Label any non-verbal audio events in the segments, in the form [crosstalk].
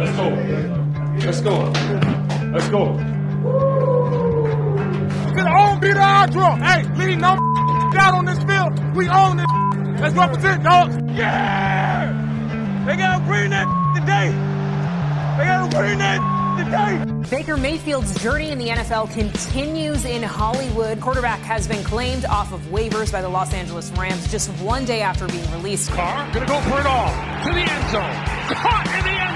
Let's go. Let's go. Let's go. To the home beat our drum. Hey, leave no [laughs] out on this field. We own this. Let's represent, dogs. Yeah! They got to bring that [laughs] today. They got to bring that [laughs] today. Baker Mayfield's journey in the NFL continues in Hollywood. Quarterback has been claimed off of waivers by the Los Angeles Rams just one day after being released. Carr gonna go for it all to the end zone. Caught in the end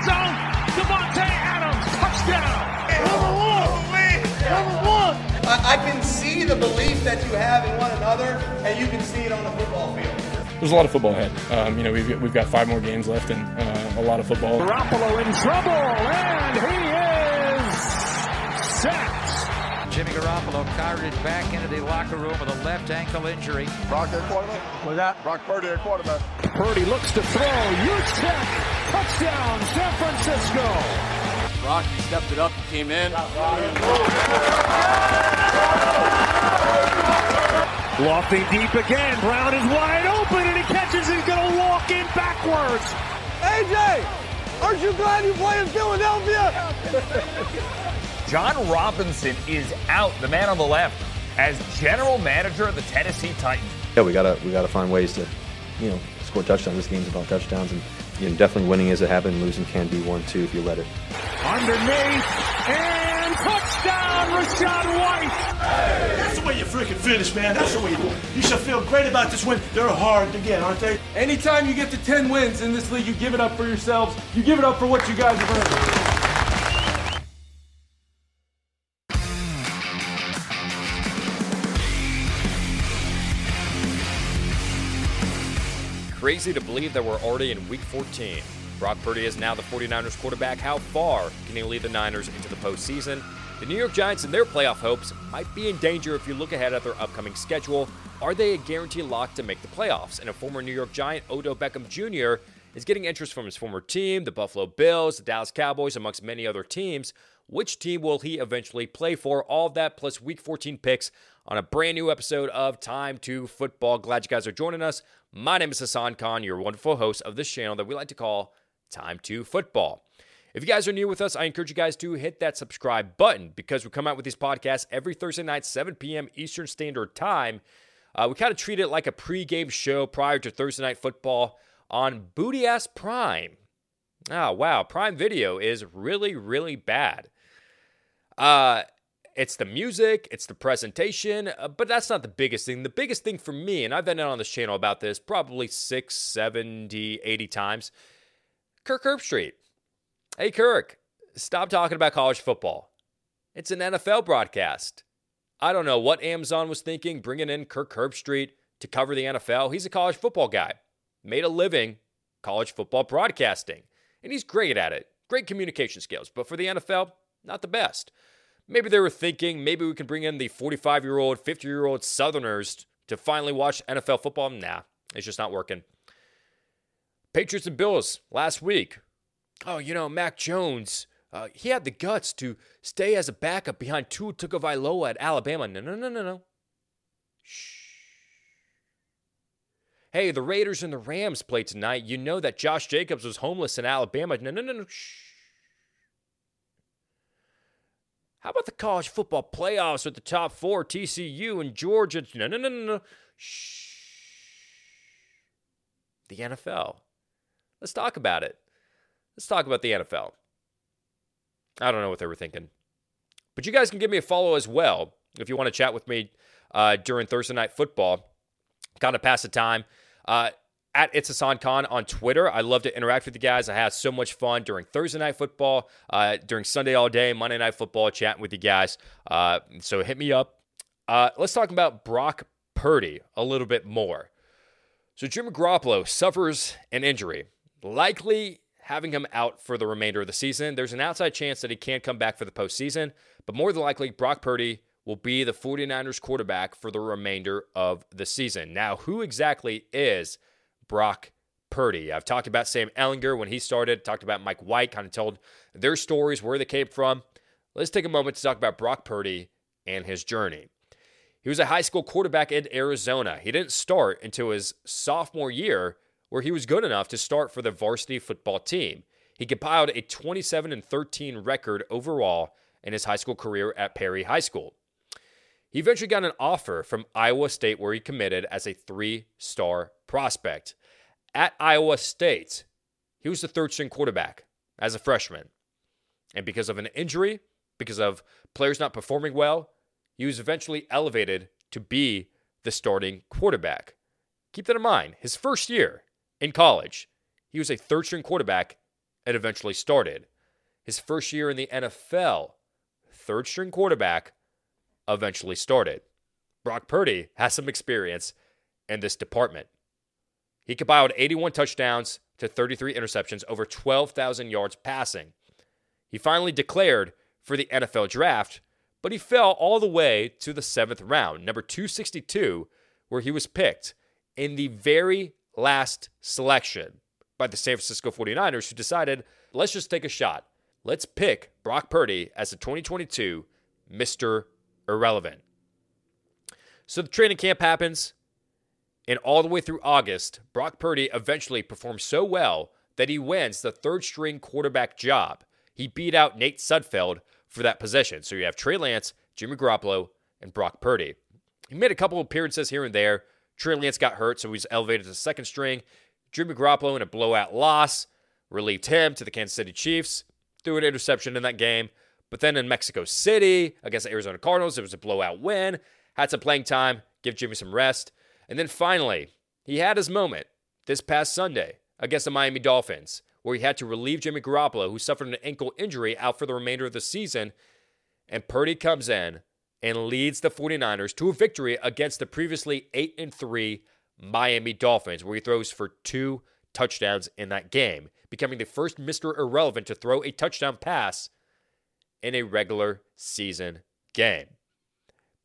I, I can see the belief that you have in one another, and you can see it on the football field. There's a lot of football ahead. Um, you know, we've, we've got five more games left and uh, a lot of football. Garoppolo in trouble, and he is sacked. Jimmy Garoppolo carted back into the locker room with a left ankle injury. Brock their quarterback? What's that? Brock Purdy their quarterback. Purdy looks to throw. Huge check. Touchdown, San Francisco. Brock, he stepped it up, he came in. Lofting deep again. Brown is wide open and he catches it. He's going to walk in backwards. AJ, aren't you glad you play in Philadelphia? Jon Robinson is out, the man on the left, as general manager of the Tennessee Titans. Yeah, we gotta we gotta find ways to, you know, score touchdowns. This game's about touchdowns, and you know, definitely winning is a habit, and losing can be one too if you let it. Underneath and touchdown, Rachaad White. That's the way you freaking finish, man. That's the way you do. You should feel great about this win. They're hard to get, aren't they? Anytime you get to 10 wins in this league, you give it up for yourselves. You give it up for what you guys have earned. Crazy to believe that we're already in week 14. Brock Purdy is now the 49ers quarterback. How far can he lead the Niners into the postseason? The New York Giants and their playoff hopes might be in danger if you look ahead at their upcoming schedule. Are they a guaranteed lock to make the playoffs? And a former New York Giant, Odell Beckham Jr., is getting interest from his former team, the Buffalo Bills, the Dallas Cowboys, amongst many other teams. Which team will he eventually play for? All of that plus week 14 picks on a brand new episode of Time to Football. Glad you guys are joining us. My name is Hassan Khan, your wonderful host of this channel that we like to call Time to Football. If you guys are new with us, I encourage you guys to hit that subscribe button because we come out with these podcasts every Thursday night, 7 p.m. Eastern Standard Time. Uh, we kind of treat it like a pregame show prior to Thursday Night Football on Booty Ass Prime. Oh, wow. Prime Video is really, really bad. Uh, it's the music, it's the presentation, uh, but that's not the biggest thing. The biggest thing for me, and I've been on this channel about this probably 6, 70, 80 times, Kirk Herbstreit. Hey, Kirk, stop talking about college football. It's an NFL broadcast. I don't know what Amazon was thinking bringing in Kirk Herbstreit to cover the NFL. He's a college football guy, made a living college football broadcasting, and he's great at it. Great communication skills, but for the NFL, not the best. Maybe they were thinking maybe we can bring in the 45 year old, 50 year old Southerners to finally watch NFL football. Nah, it's just not working. Patriots and Bills last week. Oh, you know, Mac Jones, uh, he had the guts to stay as a backup behind Tua Tagovailoa at Alabama. No, no, no, no, no. Shh. Hey, the Raiders and the Rams play tonight. You know that Josh Jacobs was homeless in Alabama. No, no, no, no. Shh. How about the college football playoffs with the top four, TCU and Georgia? No, no, no, no, no. Shh. The NFL. Let's talk about it. Let's talk about the NFL. I don't know what they were thinking. But you guys can give me a follow as well if you want to chat with me uh, during Thursday Night Football. Kind of pass the time. Uh, at It's Hassan Khan on Twitter. I love to interact with you guys. I had so much fun during Thursday night football, uh, during Sunday all day, Monday night football, chatting with you guys. Uh, so hit me up. Uh, let's talk about Brock Purdy a little bit more. So Jimmy Garoppolo suffers an injury, likely having him out for the remainder of the season. There's an outside chance that he can't come back for the postseason, but more than likely, Brock Purdy will be the 49ers quarterback for the remainder of the season. Now, who exactly is Brock Purdy. I've talked about Sam Ehlinger when he started, talked about Mike White, kind of told their stories, where they came from. Let's take a moment to talk about Brock Purdy and his journey. He was a high school quarterback in Arizona. He didn't start until his sophomore year, where he was good enough to start for the varsity football team. He compiled a 27 and 13 record overall in his high school career at Perry High School. He eventually got an offer from Iowa State where he committed as a three star prospect. At Iowa State, he was the third string quarterback as a freshman. And because of an injury, because of players not performing well, he was eventually elevated to be the starting quarterback. Keep that in mind. His first year in college, he was a third string quarterback and eventually started. His first year in the NFL, third string quarterback, eventually started. Brock Purdy has some experience in this department. He compiled 81 touchdowns to 33 interceptions, over 12,000 yards passing. He finally declared for the NFL draft, but he fell all the way to the seventh round, number 262, where he was picked in the very last selection by the San Francisco 49ers, who decided, let's just take a shot. Let's pick Brock Purdy as the 2022 Mr. Irrelevant. So the training camp happens, and all the way through August, Brock Purdy eventually performs so well that he wins the third string quarterback job. He beat out Nate Sudfeld for that position. So you have Trey Lance, Jimmy Garoppolo, and Brock Purdy. He made a couple appearances here and there. Trey Lance got hurt, so he's elevated to second string. Jimmy Garoppolo in a blowout loss relieved him to the Kansas City Chiefs, threw an interception in that game. But then in Mexico City against the Arizona Cardinals, it was a blowout win. Had some playing time, give Jimmy some rest. And then finally, he had his moment this past Sunday against the Miami Dolphins, where he had to relieve Jimmy Garoppolo, who suffered an ankle injury out for the remainder of the season. And Purdy comes in and leads the 49ers to a victory against the previously 8 and 3 Miami Dolphins, where he throws for two touchdowns in that game, becoming the first Mr. Irrelevant to throw a touchdown pass in a regular season game.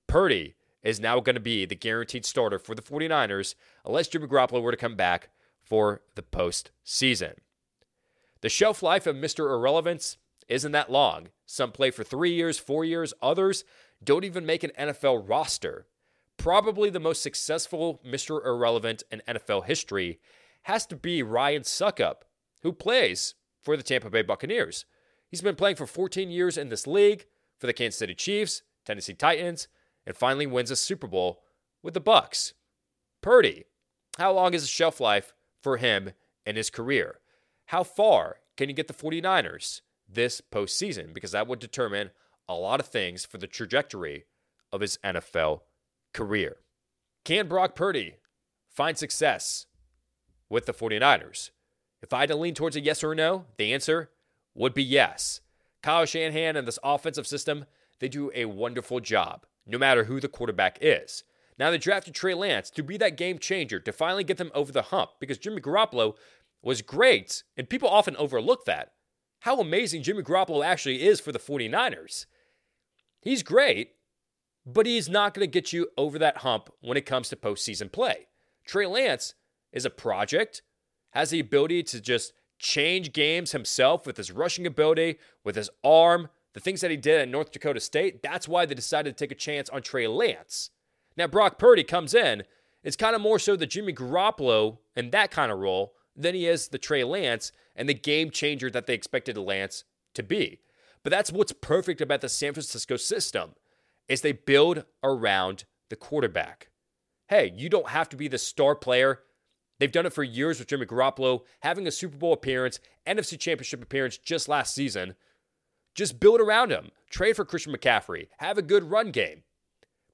Purdy is now going to be the guaranteed starter for the 49ers unless Jimmy Garoppolo were to come back for the postseason. The shelf life of Mr. Irrelevance isn't that long. Some play for three years, four years, others don't even make an NFL roster. Probably the most successful Mr. Irrelevant in NFL history has to be Ryan Succop, who plays for the Tampa Bay Buccaneers. He's been playing for 14 years in this league for the Kansas City Chiefs, Tennessee Titans, and finally wins a Super Bowl with the Bucs. Purdy, how long is the shelf life for him and his career? How far can he get the 49ers this postseason? Because that would determine a lot of things for the trajectory of his NFL career. Can Brock Purdy find success with the 49ers? If I had to lean towards a yes or no, the answer would be yes. Kyle Shanahan and this offensive system, they do a wonderful job, no matter who the quarterback is. Now they drafted Trey Lance to be that game changer, to finally get them over the hump, because Jimmy Garoppolo was great, and people often overlook that. How amazing Jimmy Garoppolo actually is for the 49ers. He's great, but he's not going to get you over that hump when it comes to postseason play. Trey Lance is a project, has the ability to just change games himself with his rushing ability, with his arm, the things that he did at North Dakota State. That's why they decided to take a chance on Trey Lance. Now, Brock Purdy comes in. It's kind of more so the Jimmy Garoppolo in that kind of role than he is the Trey Lance and the game changer that they expected Lance to be. But that's what's perfect about the San Francisco system is they build around the quarterback. Hey, you don't have to be the star player They've done it for years with Jimmy Garoppolo, having a Super Bowl appearance, NFC Championship appearance just last season. Just build around him. Trade for Christian McCaffrey. Have a good run game.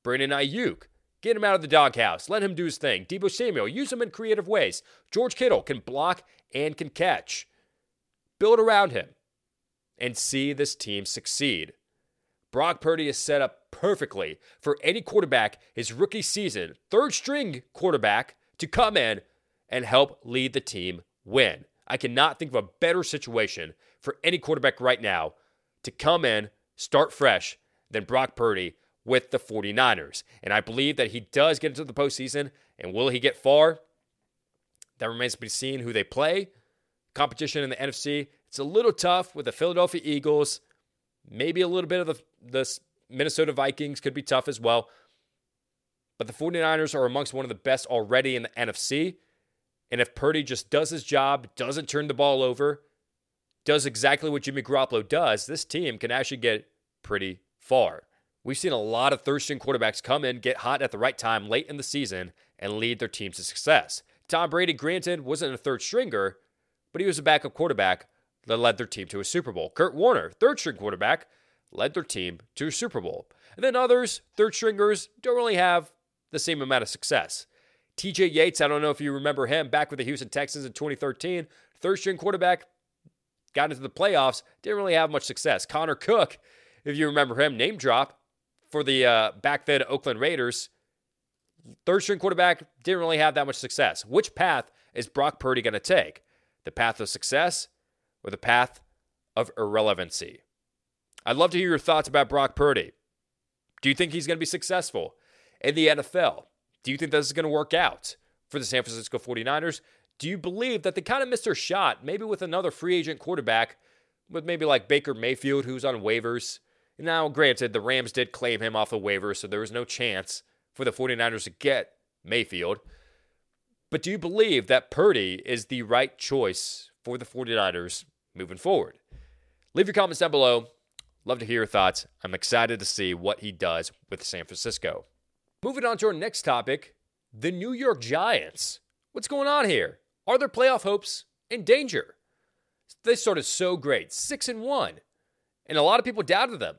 Brandon Aiyuk. Get him out of the doghouse. Let him do his thing. Deebo Samuel. Use him in creative ways. George Kittle can block and can catch. Build around him and see this team succeed. Brock Purdy is set up perfectly for any quarterback his rookie season, third string quarterback, to come in and help lead the team win. I cannot think of a better situation for any quarterback right now to come in, start fresh than Brock Purdy with the 49ers. And I believe that he does get into the postseason. And will he get far? That remains to be seen who they play. Competition in the NFC, it's a little tough with the Philadelphia Eagles. Maybe a little bit of the, the Minnesota Vikings could be tough as well. But the 49ers are amongst one of the best already in the NFC. And if Purdy just does his job, doesn't turn the ball over, does exactly what Jimmy Garoppolo does, this team can actually get pretty far. We've seen a lot of third string quarterbacks come in, get hot at the right time late in the season, and lead their teams to success. Tom Brady, granted, wasn't a third stringer, but he was a backup quarterback that led their team to a Super Bowl. Kurt Warner, third string quarterback, led their team to a Super Bowl. And then others, third stringers, don't really have the same amount of success. TJ Yates, I don't know if you remember him, back with the Houston Texans in 2013, third string quarterback, got into the playoffs, didn't really have much success. Connor Cook, if you remember him, name drop for the uh, back then Oakland Raiders, third string quarterback, didn't really have that much success. Which path is Brock Purdy going to take? The path of success or the path of irrelevancy? I'd love to hear your thoughts about Brock Purdy. Do you think he's going to be successful in the NFL? Do you think this is going to work out for the San Francisco 49ers? Do you believe that they kind of missed their shot, maybe with another free agent quarterback, with maybe like Baker Mayfield, who's on waivers? Now, granted, the Rams did claim him off the waivers, so there was no chance for the 49ers to get Mayfield. But do you believe that Purdy is the right choice for the 49ers moving forward? Leave your comments down below. Love to hear your thoughts. I'm excited to see what he does with San Francisco. Moving on to our next topic the New York Giants. What's going on here? Are their playoff hopes in danger? They started so great, 6 and 1, and a lot of people doubted them.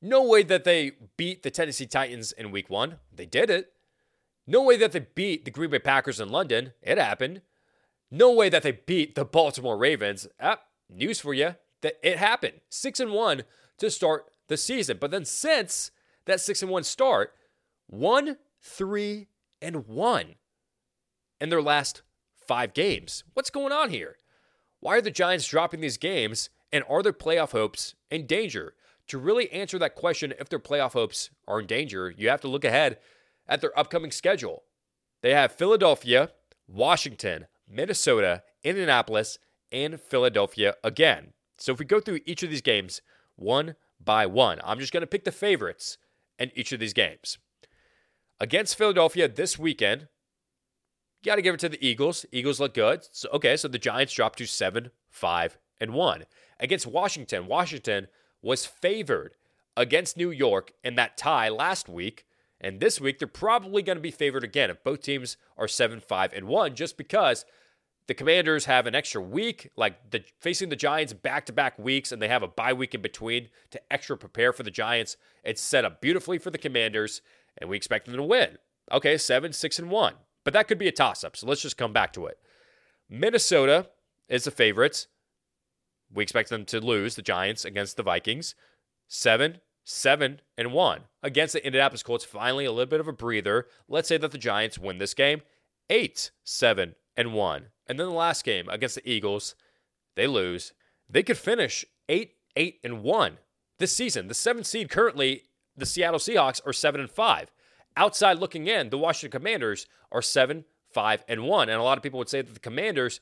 No way that they beat the Tennessee Titans in week 1. They did it. No way that they beat the Green Bay Packers in London. It happened. No way that they beat the Baltimore Ravens. Ah, news for you that it happened. 6 and 1 to start the season. But then since that 6 and 1 start, 1 3 and 1 in their last five games. What's going on here? Why are the Giants dropping these games? And are their playoff hopes in danger? To really answer that question, if their playoff hopes are in danger, you have to look ahead at their upcoming schedule. They have Philadelphia, Washington, Minnesota, Indianapolis, and Philadelphia again. So if we go through each of these games one by one, I'm just going to pick the favorites in each of these games. Against Philadelphia this weekend, you got to give it to the Eagles. Eagles look good. So, okay, so the Giants dropped to 7, 5, and 1. Against Washington, Washington was favored against New York in that tie last week. And this week, they're probably going to be favored again if both teams are 7, 5, and 1, just because the Commanders have an extra week, like the, facing the Giants back to back weeks, and they have a bye week in between to extra prepare for the Giants. It's set up beautifully for the Commanders, and we expect them to win. Okay, 7, 6, and 1. But that could be a toss up. So let's just come back to it. Minnesota is the favorites. We expect them to lose the Giants against the Vikings. Seven, seven, and one. Against the Indianapolis Colts, finally a little bit of a breather. Let's say that the Giants win this game. Eight, seven, and one. And then the last game against the Eagles, they lose. They could finish eight, eight, and one this season. The seventh seed currently, the Seattle Seahawks are seven and five. Outside looking in, the Washington Commanders are 7, 5, and 1. And a lot of people would say that the Commanders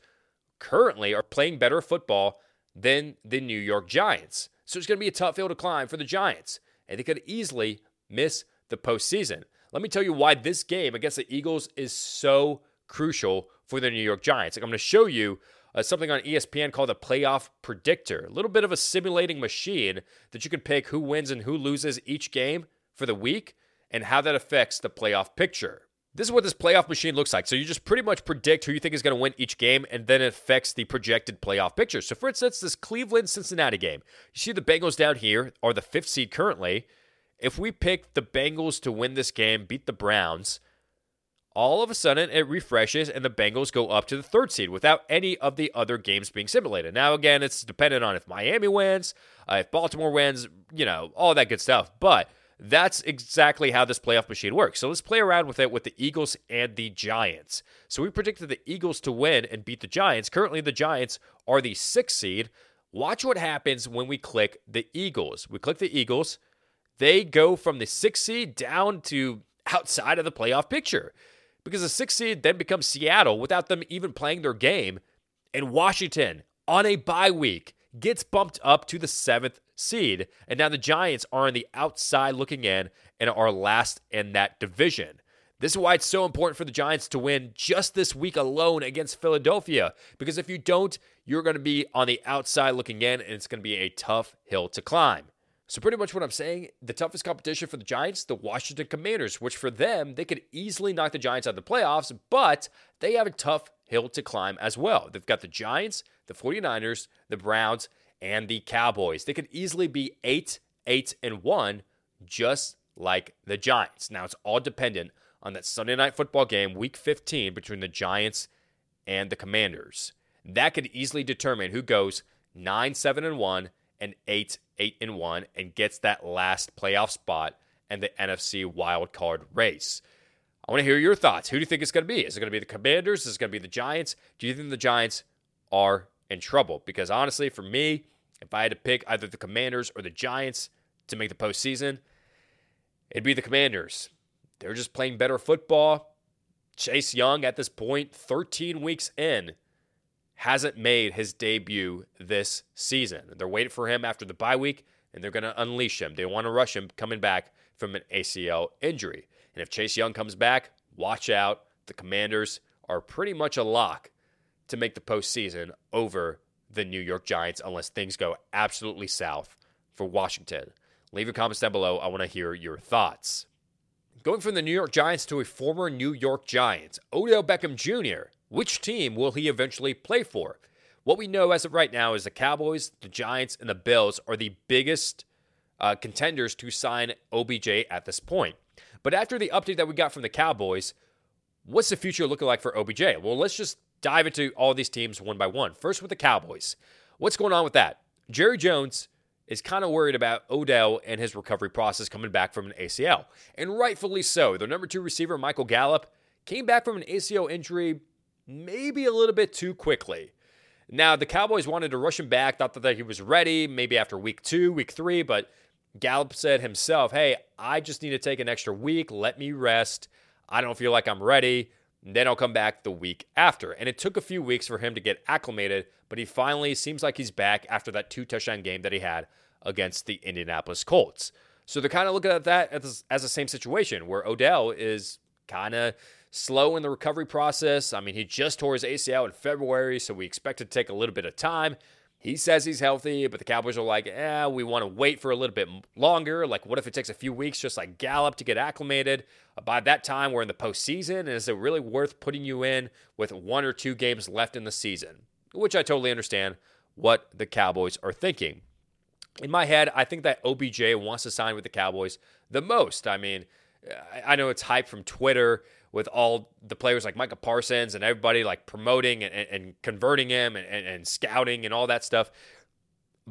currently are playing better football than the New York Giants. So it's going to be a tough hill to climb for the Giants. And they could easily miss the postseason. Let me tell you why this game against the Eagles is so crucial for the New York Giants. Like I'm going to show you uh, something on ESPN called a playoff predictor, a little bit of a simulating machine that you can pick who wins and who loses each game for the week and how that affects the playoff picture. This is what this playoff machine looks like. So you just pretty much predict who you think is going to win each game, and then it affects the projected playoff picture. So, for instance, this Cleveland Cincinnati game, you see the Bengals down here are the fifth seed currently. If we pick the Bengals to win this game, beat the Browns, all of a sudden it refreshes and the Bengals go up to the third seed without any of the other games being simulated. Now, again, it's dependent on if Miami wins, uh, if Baltimore wins, you know, all that good stuff. But that's exactly how this playoff machine works. So let's play around with it with the Eagles and the Giants. So we predicted the Eagles to win and beat the Giants. Currently, the Giants are the sixth seed. Watch what happens when we click the Eagles. We click the Eagles, they go from the sixth seed down to outside of the playoff picture because the sixth seed then becomes Seattle without them even playing their game. And Washington on a bye week gets bumped up to the seventh seed. And now the Giants are on the outside looking in and are last in that division. This is why it's so important for the Giants to win just this week alone against Philadelphia. Because if you don't, you're going to be on the outside looking in, and it's going to be a tough hill to climb. So, pretty much what I'm saying, the toughest competition for the Giants, the Washington Commanders, which for them, they could easily knock the Giants out of the playoffs, but they have a tough hill to climb as well. They've got the Giants, the 49ers, the Browns, and the Cowboys. They could easily be 8, 8, and 1, just like the Giants. Now, it's all dependent on that Sunday night football game, week 15, between the Giants and the Commanders. That could easily determine who goes 9, 7, and 1 and 8, 8 and 1 and gets that last playoff spot and the NFC wild card race. I want to hear your thoughts. Who do you think it's going to be? Is it going to be the Commanders? Is it going to be the Giants? Do you think the Giants are in trouble? Because honestly, for me, if I had to pick either the Commanders or the Giants to make the postseason, it'd be the Commanders. They're just playing better football. Chase Young, at this point, 13 weeks in, hasn't made his debut this season. They're waiting for him after the bye week, and they're going to unleash him. They want to rush him coming back from an ACL injury. And if Chase Young comes back, watch out. The Commanders are pretty much a lock to make the postseason over the New York Giants unless things go absolutely south for Washington. Leave your comments down below. I want to hear your thoughts. Going from the New York Giants to a former New York Giants, Odell Beckham Jr. Which team will he eventually play for? What we know as of right now is the Cowboys, the Giants, and the Bills are the biggest uh, contenders to sign OBJ at this point. But after the update that we got from the Cowboys, what's the future looking like for OBJ? Well, let's just dive into all these teams one by one. First, with the Cowboys. What's going on with that? Jerry Jones is kind of worried about Odell and his recovery process coming back from an ACL. And rightfully so. Their number two receiver, Michael Gallup, came back from an ACL injury maybe a little bit too quickly. Now, the Cowboys wanted to rush him back, thought that he was ready maybe after week two, week three, but Gallup said himself, Hey, I just need to take an extra week. Let me rest. I don't feel like I'm ready. Then I'll come back the week after. And it took a few weeks for him to get acclimated, but he finally seems like he's back after that two touchdown game that he had against the Indianapolis Colts. So they're kind of looking at that as, as the same situation where Odell is kind of slow in the recovery process. I mean, he just tore his ACL in February, so we expect it to take a little bit of time. He says he's healthy, but the Cowboys are like, eh, we want to wait for a little bit longer. Like, what if it takes a few weeks, just like Gallup, to get acclimated? By that time, we're in the postseason, and is it really worth putting you in with one or two games left in the season? Which I totally understand what the Cowboys are thinking. In my head, I think that OBJ wants to sign with the Cowboys the most. I mean, I know it's hype from Twitter with all the players like Micah Parsons and everybody like promoting and, and converting him and, and, and scouting and all that stuff.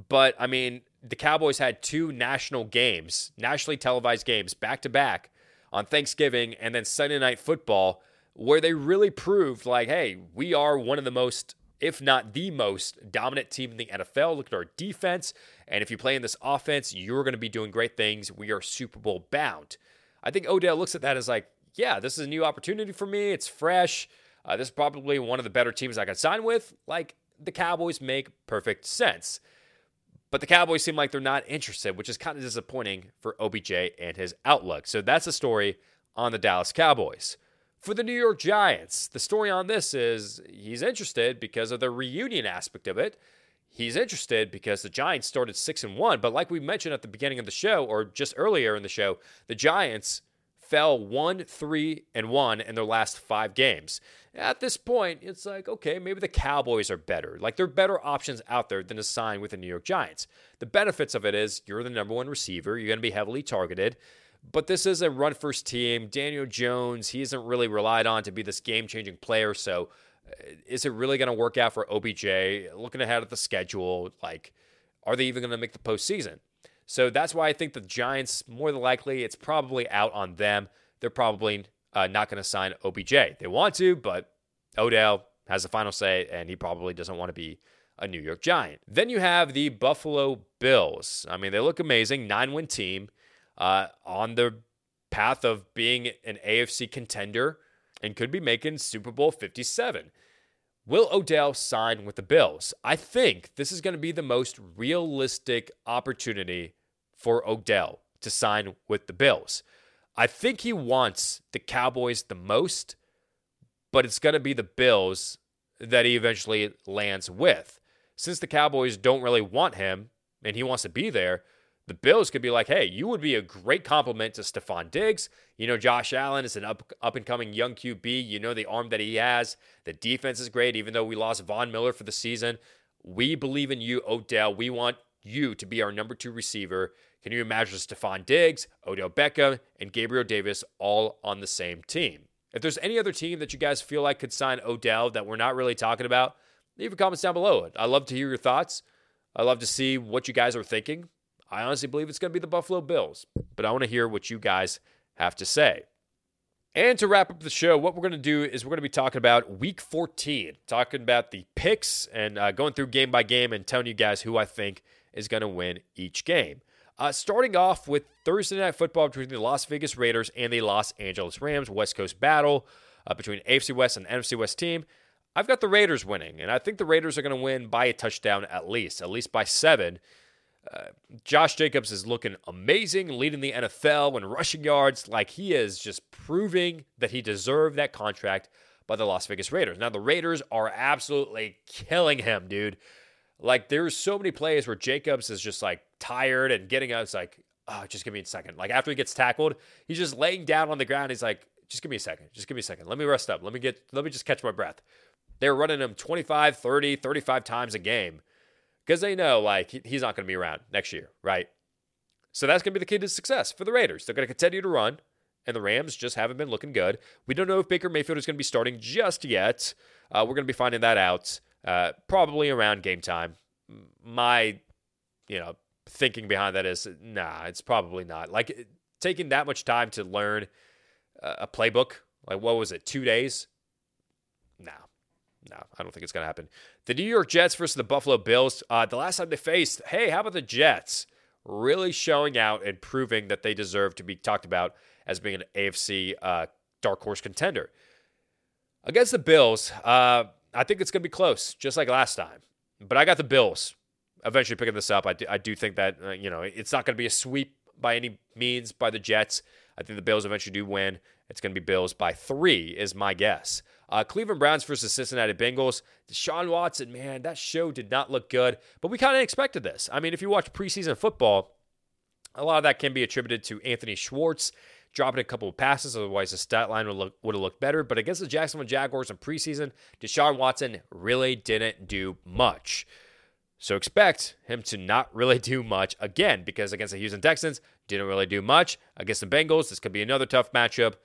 But I mean, the Cowboys had two national games, nationally televised games back to back on Thanksgiving and then Sunday night football, where they really proved like, hey, we are one of the most, if not the most dominant team in the NFL. Look at our defense. And if you play in this offense, you're going to be doing great things. We are Super Bowl bound. I think Odell looks at that as like, yeah, this is a new opportunity for me. It's fresh. Uh, this is probably one of the better teams I could sign with. Like the Cowboys make perfect sense. But the Cowboys seem like they're not interested, which is kind of disappointing for OBJ and his outlook. So that's the story on the Dallas Cowboys. For the New York Giants, the story on this is he's interested because of the reunion aspect of it. He's interested because the Giants started 6 and 1, but like we mentioned at the beginning of the show or just earlier in the show, the Giants fell 1 3 and 1 in their last 5 games. At this point, it's like, okay, maybe the Cowboys are better. Like, there are better options out there than to sign with the New York Giants. The benefits of it is you're the number one receiver, you're going to be heavily targeted. But this is a run first team. Daniel Jones, he isn't really relied on to be this game changing player. So, uh, is it really going to work out for OBJ? Looking ahead at the schedule, like, are they even going to make the postseason? So that's why I think the Giants, more than likely, it's probably out on them. They're probably uh, not going to sign OBJ. They want to, but Odell has the final say, and he probably doesn't want to be a New York Giant. Then you have the Buffalo Bills. I mean, they look amazing, nine win team uh, on the path of being an AFC contender and could be making Super Bowl 57. Will Odell sign with the Bills? I think this is going to be the most realistic opportunity for Odell to sign with the Bills. I think he wants the Cowboys the most, but it's going to be the Bills that he eventually lands with. Since the Cowboys don't really want him and he wants to be there, the Bills could be like, hey, you would be a great compliment to Stefon Diggs. You know, Josh Allen is an up, up and coming young QB. You know, the arm that he has. The defense is great, even though we lost Von Miller for the season. We believe in you, Odell. We want you to be our number two receiver. Can you imagine Stefon Diggs, Odell Beckham, and Gabriel Davis all on the same team? If there's any other team that you guys feel like could sign Odell that we're not really talking about, leave a comments down below. I'd love to hear your thoughts. I'd love to see what you guys are thinking. I honestly believe it's going to be the Buffalo Bills, but I want to hear what you guys have to say. And to wrap up the show, what we're going to do is we're going to be talking about week 14, talking about the picks and uh, going through game by game and telling you guys who I think is going to win each game. Uh, starting off with Thursday night football between the Las Vegas Raiders and the Los Angeles Rams, West Coast battle uh, between AFC West and NFC West team. I've got the Raiders winning, and I think the Raiders are going to win by a touchdown at least, at least by seven. Uh, Josh Jacobs is looking amazing, leading the NFL in rushing yards. Like he is just proving that he deserved that contract by the Las Vegas Raiders. Now, the Raiders are absolutely killing him, dude. Like there's so many plays where Jacobs is just like tired and getting up. It's like, oh, just give me a second. Like after he gets tackled, he's just laying down on the ground. He's like, just give me a second. Just give me a second. Let me rest up. Let me get, let me just catch my breath. They're running him 25, 30, 35 times a game because they know like he's not going to be around next year, right? So that's going to be the key to success for the Raiders. They're going to continue to run, and the Rams just haven't been looking good. We don't know if Baker Mayfield is going to be starting just yet. Uh, we're going to be finding that out uh, probably around game time. My, you know, thinking behind that is nah, it's probably not. Like taking that much time to learn a playbook, like what was it, two days? No, no, I don't think it's going to happen. The New York Jets versus the Buffalo Bills. Uh, the last time they faced, hey, how about the Jets? Really showing out and proving that they deserve to be talked about as being an AFC uh, dark horse contender. Against the Bills, uh, I think it's going to be close, just like last time. But I got the Bills eventually picking this up. I do, I do think that, uh, you know, it's not going to be a sweep by any means by the Jets. I think the Bills eventually do win. It's going to be Bills by three, is my guess. Uh, Cleveland Browns versus Cincinnati Bengals. Deshaun Watson, man, that show did not look good, but we kind of expected this. I mean, if you watch preseason football, a lot of that can be attributed to Anthony Schwartz dropping a couple of passes. Otherwise, the stat line would, look, would have looked better. But against the Jacksonville Jaguars in preseason, Deshaun Watson really didn't do much. So expect him to not [laughs] really do much again because against the Houston Texans, didn't really do much. Against the Bengals, this could be another tough matchup.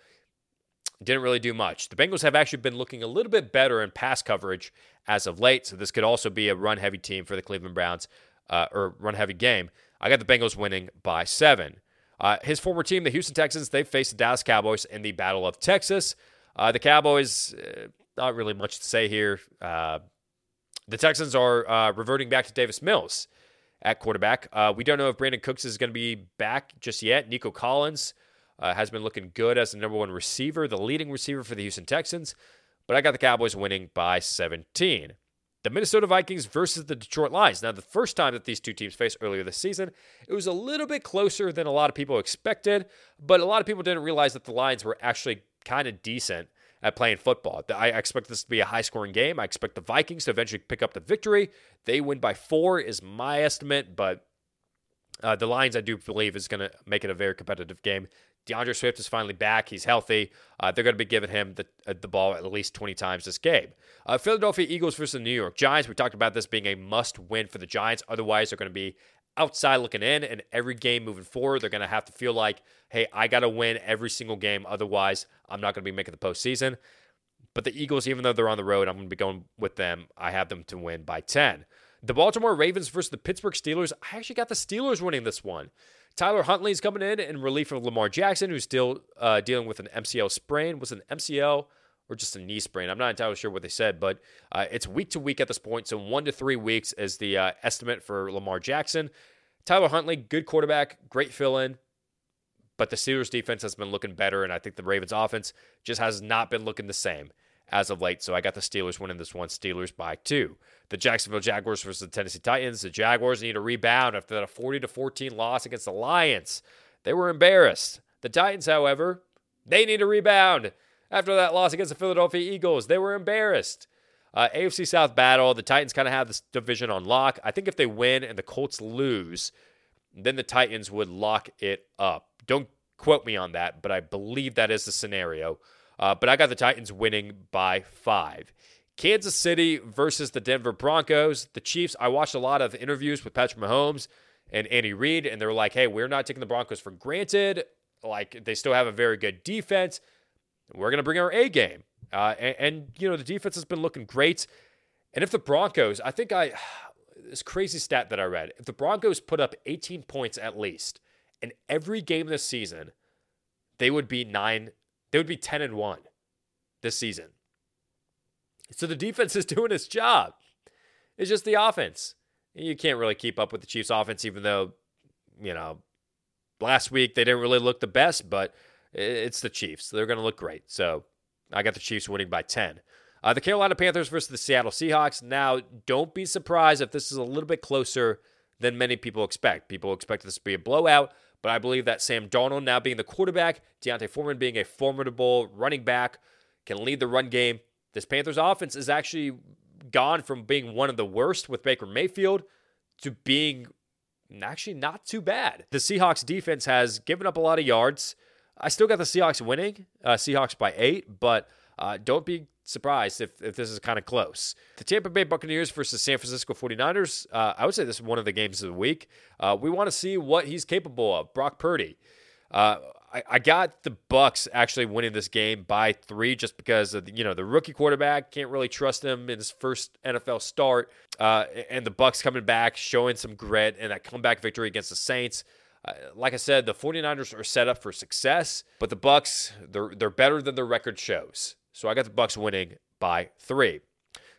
Didn't really do much. The Bengals have actually been looking a little bit better in pass coverage as of late. So this could also be a run heavy team for the Cleveland Browns uh, or run heavy game. I got the Bengals winning by seven. Uh, his former team, the Houston Texans, they faced the Dallas Cowboys in the Battle of Texas. Uh, the Cowboys, uh, not really much to say here. Uh, the Texans are uh, reverting back to Davis Mills at quarterback. Uh, we don't know if Brandin Cooks is going to be back just yet. Nico Collins has been looking good as the number one receiver, the leading receiver for the Houston Texans. But I got the Cowboys winning by 17 the Minnesota Vikings versus the Detroit Lions. Now, the first time that these two teams faced earlier this season, it was a little bit closer than a lot of people expected, but a lot of people didn't realize that the Lions were actually kind of decent at playing football. I expect this to be a high scoring game. I expect the Vikings to eventually pick up the victory. They win by four, is my estimate, but uh, the Lions, I do believe, is going to make it a very competitive game. D'Andre Swift is finally back. He's healthy. Uh, they're going to be giving him the, uh, the ball at least 20 times this game. Uh, Philadelphia Eagles versus the New York Giants. We talked about this being a must win for the Giants. Otherwise, they're going to be outside looking in. And every game moving forward, they're going to have to feel like, hey, I got to win every single game. Otherwise, I'm not going to be making the postseason. But the Eagles, even though they're on the road, I'm going to be going with them. I have them to win by 10. The Baltimore Ravens versus the Pittsburgh Steelers. I actually got the Steelers winning this one. Tyler Huntley is coming in in relief of Lamar Jackson, who's still uh, dealing with an MCL sprain. Was an MCL or just a knee sprain? I'm not entirely sure what they said, but uh, it's week to week at this point. So one to three weeks is the uh, estimate for Lamar Jackson. Tyler Huntley, good quarterback, great fill in. But the Steelers defense has been looking better, and I think the Ravens offense just has not been looking the same as of late. So I got the Steelers winning this one, Steelers by two. The Jacksonville Jaguars versus the Tennessee Titans. The Jaguars need a rebound after that 40 to 14 loss against the Lions. They were embarrassed. The Titans, however, they need a rebound. After that loss against the Philadelphia Eagles, they were embarrassed. Uh, AFC South battle, the Titans kind of have this division on lock. I think if they win and the Colts lose, then the Titans would lock it up. Don't quote me on that, but I believe that is the scenario. Uh, but I got the Titans winning by five. Kansas City versus the Denver Broncos. The Chiefs, I watched a lot of interviews with Patrick Mahomes and Andy Reid, and they were like, hey, we're not taking the Broncos for granted. Like, they still have a very good defense. We're going to bring our A game. Uh, and, and, you know, the defense has been looking great. And if the Broncos, I think I, [sighs] this crazy stat that I read, if the Broncos put up 18 points at least in every game this season, they would be nine, they would be 10 and 1 this season. So the defense [laughs] is doing its job. It's just the offense. You can't really keep up with the Chiefs' offense, even though, you know, last week they didn't really look the best, but it's the Chiefs. They're going to look great. So I got the Chiefs winning by 10. Uh, the Carolina Panthers versus the Seattle Seahawks. Now, don't be surprised if this is a little bit closer than many people expect. People expect this to be a blowout, but I believe that Sam Darnold now being the quarterback, D'Onta Foreman being a formidable running back, can lead the run game. This Panthers offense is actually gone from being one of the worst with Baker Mayfield to being actually not too bad. The Seahawks defense has given up a lot of yards. I still got the Seahawks winning, uh, Seahawks by eight, but uh, don't be surprised if, if this is kind of close. The Tampa Bay Buccaneers versus San Francisco 49ers, uh, I would say this is one of the games of the week. Uh, we want to see what he's capable of. Brock Purdy. Uh, I, I got the Bucs actually winning this game by three, just because of the, you know the rookie quarterback can't really trust him in his first NFL start, uh, and the Bucs coming back showing some grit and that comeback victory against the Saints. Uh, like I said, the 49ers are set up for success, but the Bucs they're they're better than their record shows. So I got the Bucs winning by three.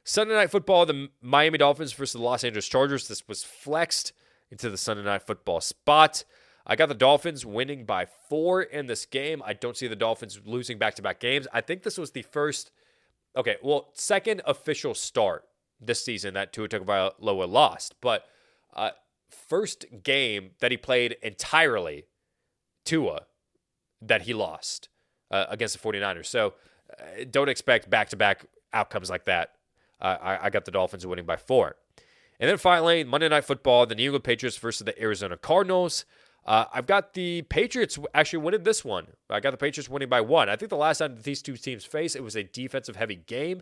Sunday night football, the Miami Dolphins versus the Los Angeles Chargers. This was flexed into the Sunday night football spot. I got the Dolphins winning by four in this game. I don't see the Dolphins losing back to back games. I think this was the first, okay, well, second official start this season that Tua Tagovailoa lost, but uh, first game that he played entirely Tua that he lost uh, against the 49ers. So don't expect back to back outcomes like that. I, I got the Dolphins winning by four. And then finally, Monday Night Football, the New England Patriots versus the Arizona Cardinals. Uh, I've got the Patriots actually winning this one. I got the Patriots winning by one. I think the last time these two teams faced, it was a defensive heavy game.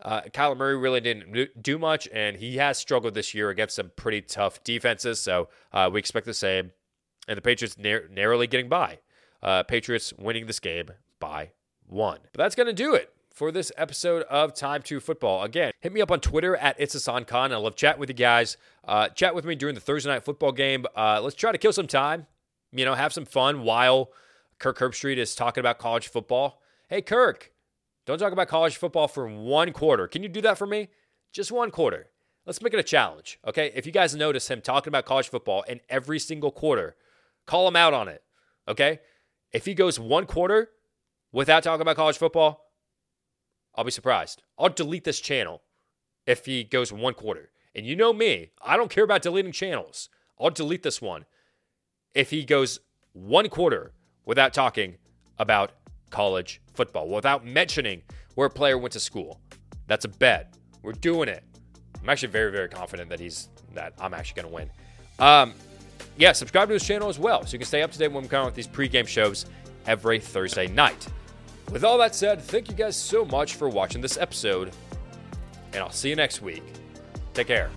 Uh, Kyler Murray really didn't do much, and he has struggled this year against some pretty tough defenses. So uh, we expect the same. And the Patriots narrowly getting by. Uh, Patriots winning this game by one. But that's going to do it for this episode of Time to Football. Again, hit me up on Twitter at It's Hassan Khan. I love chatting with you guys. Uh, chat with me during the Thursday night football game. Uh, let's try to kill some time. You know, have some fun while Kirk Herbstreit is talking about college football. Hey, Kirk, don't talk about college football for one quarter. Can you do that for me? Just one quarter. Let's make it a challenge, okay? If you guys notice him talking about college football in every single quarter, call him out on it, okay? If he goes one quarter without talking about college football, I'll be surprised. I'll delete this channel if he goes one quarter. And you know me, I don't care about deleting channels. I'll delete this one if he goes one quarter without talking about college football, without mentioning where a player went to school. That's a bet. We're doing it. I'm actually very, very confident that he's that I'm actually going to win. Um, yeah, subscribe to his channel as well, so you can stay up to date when we come out with these pregame shows every Thursday night. With all that said, thank you guys so much for watching this episode, and I'll see you next week. Take care.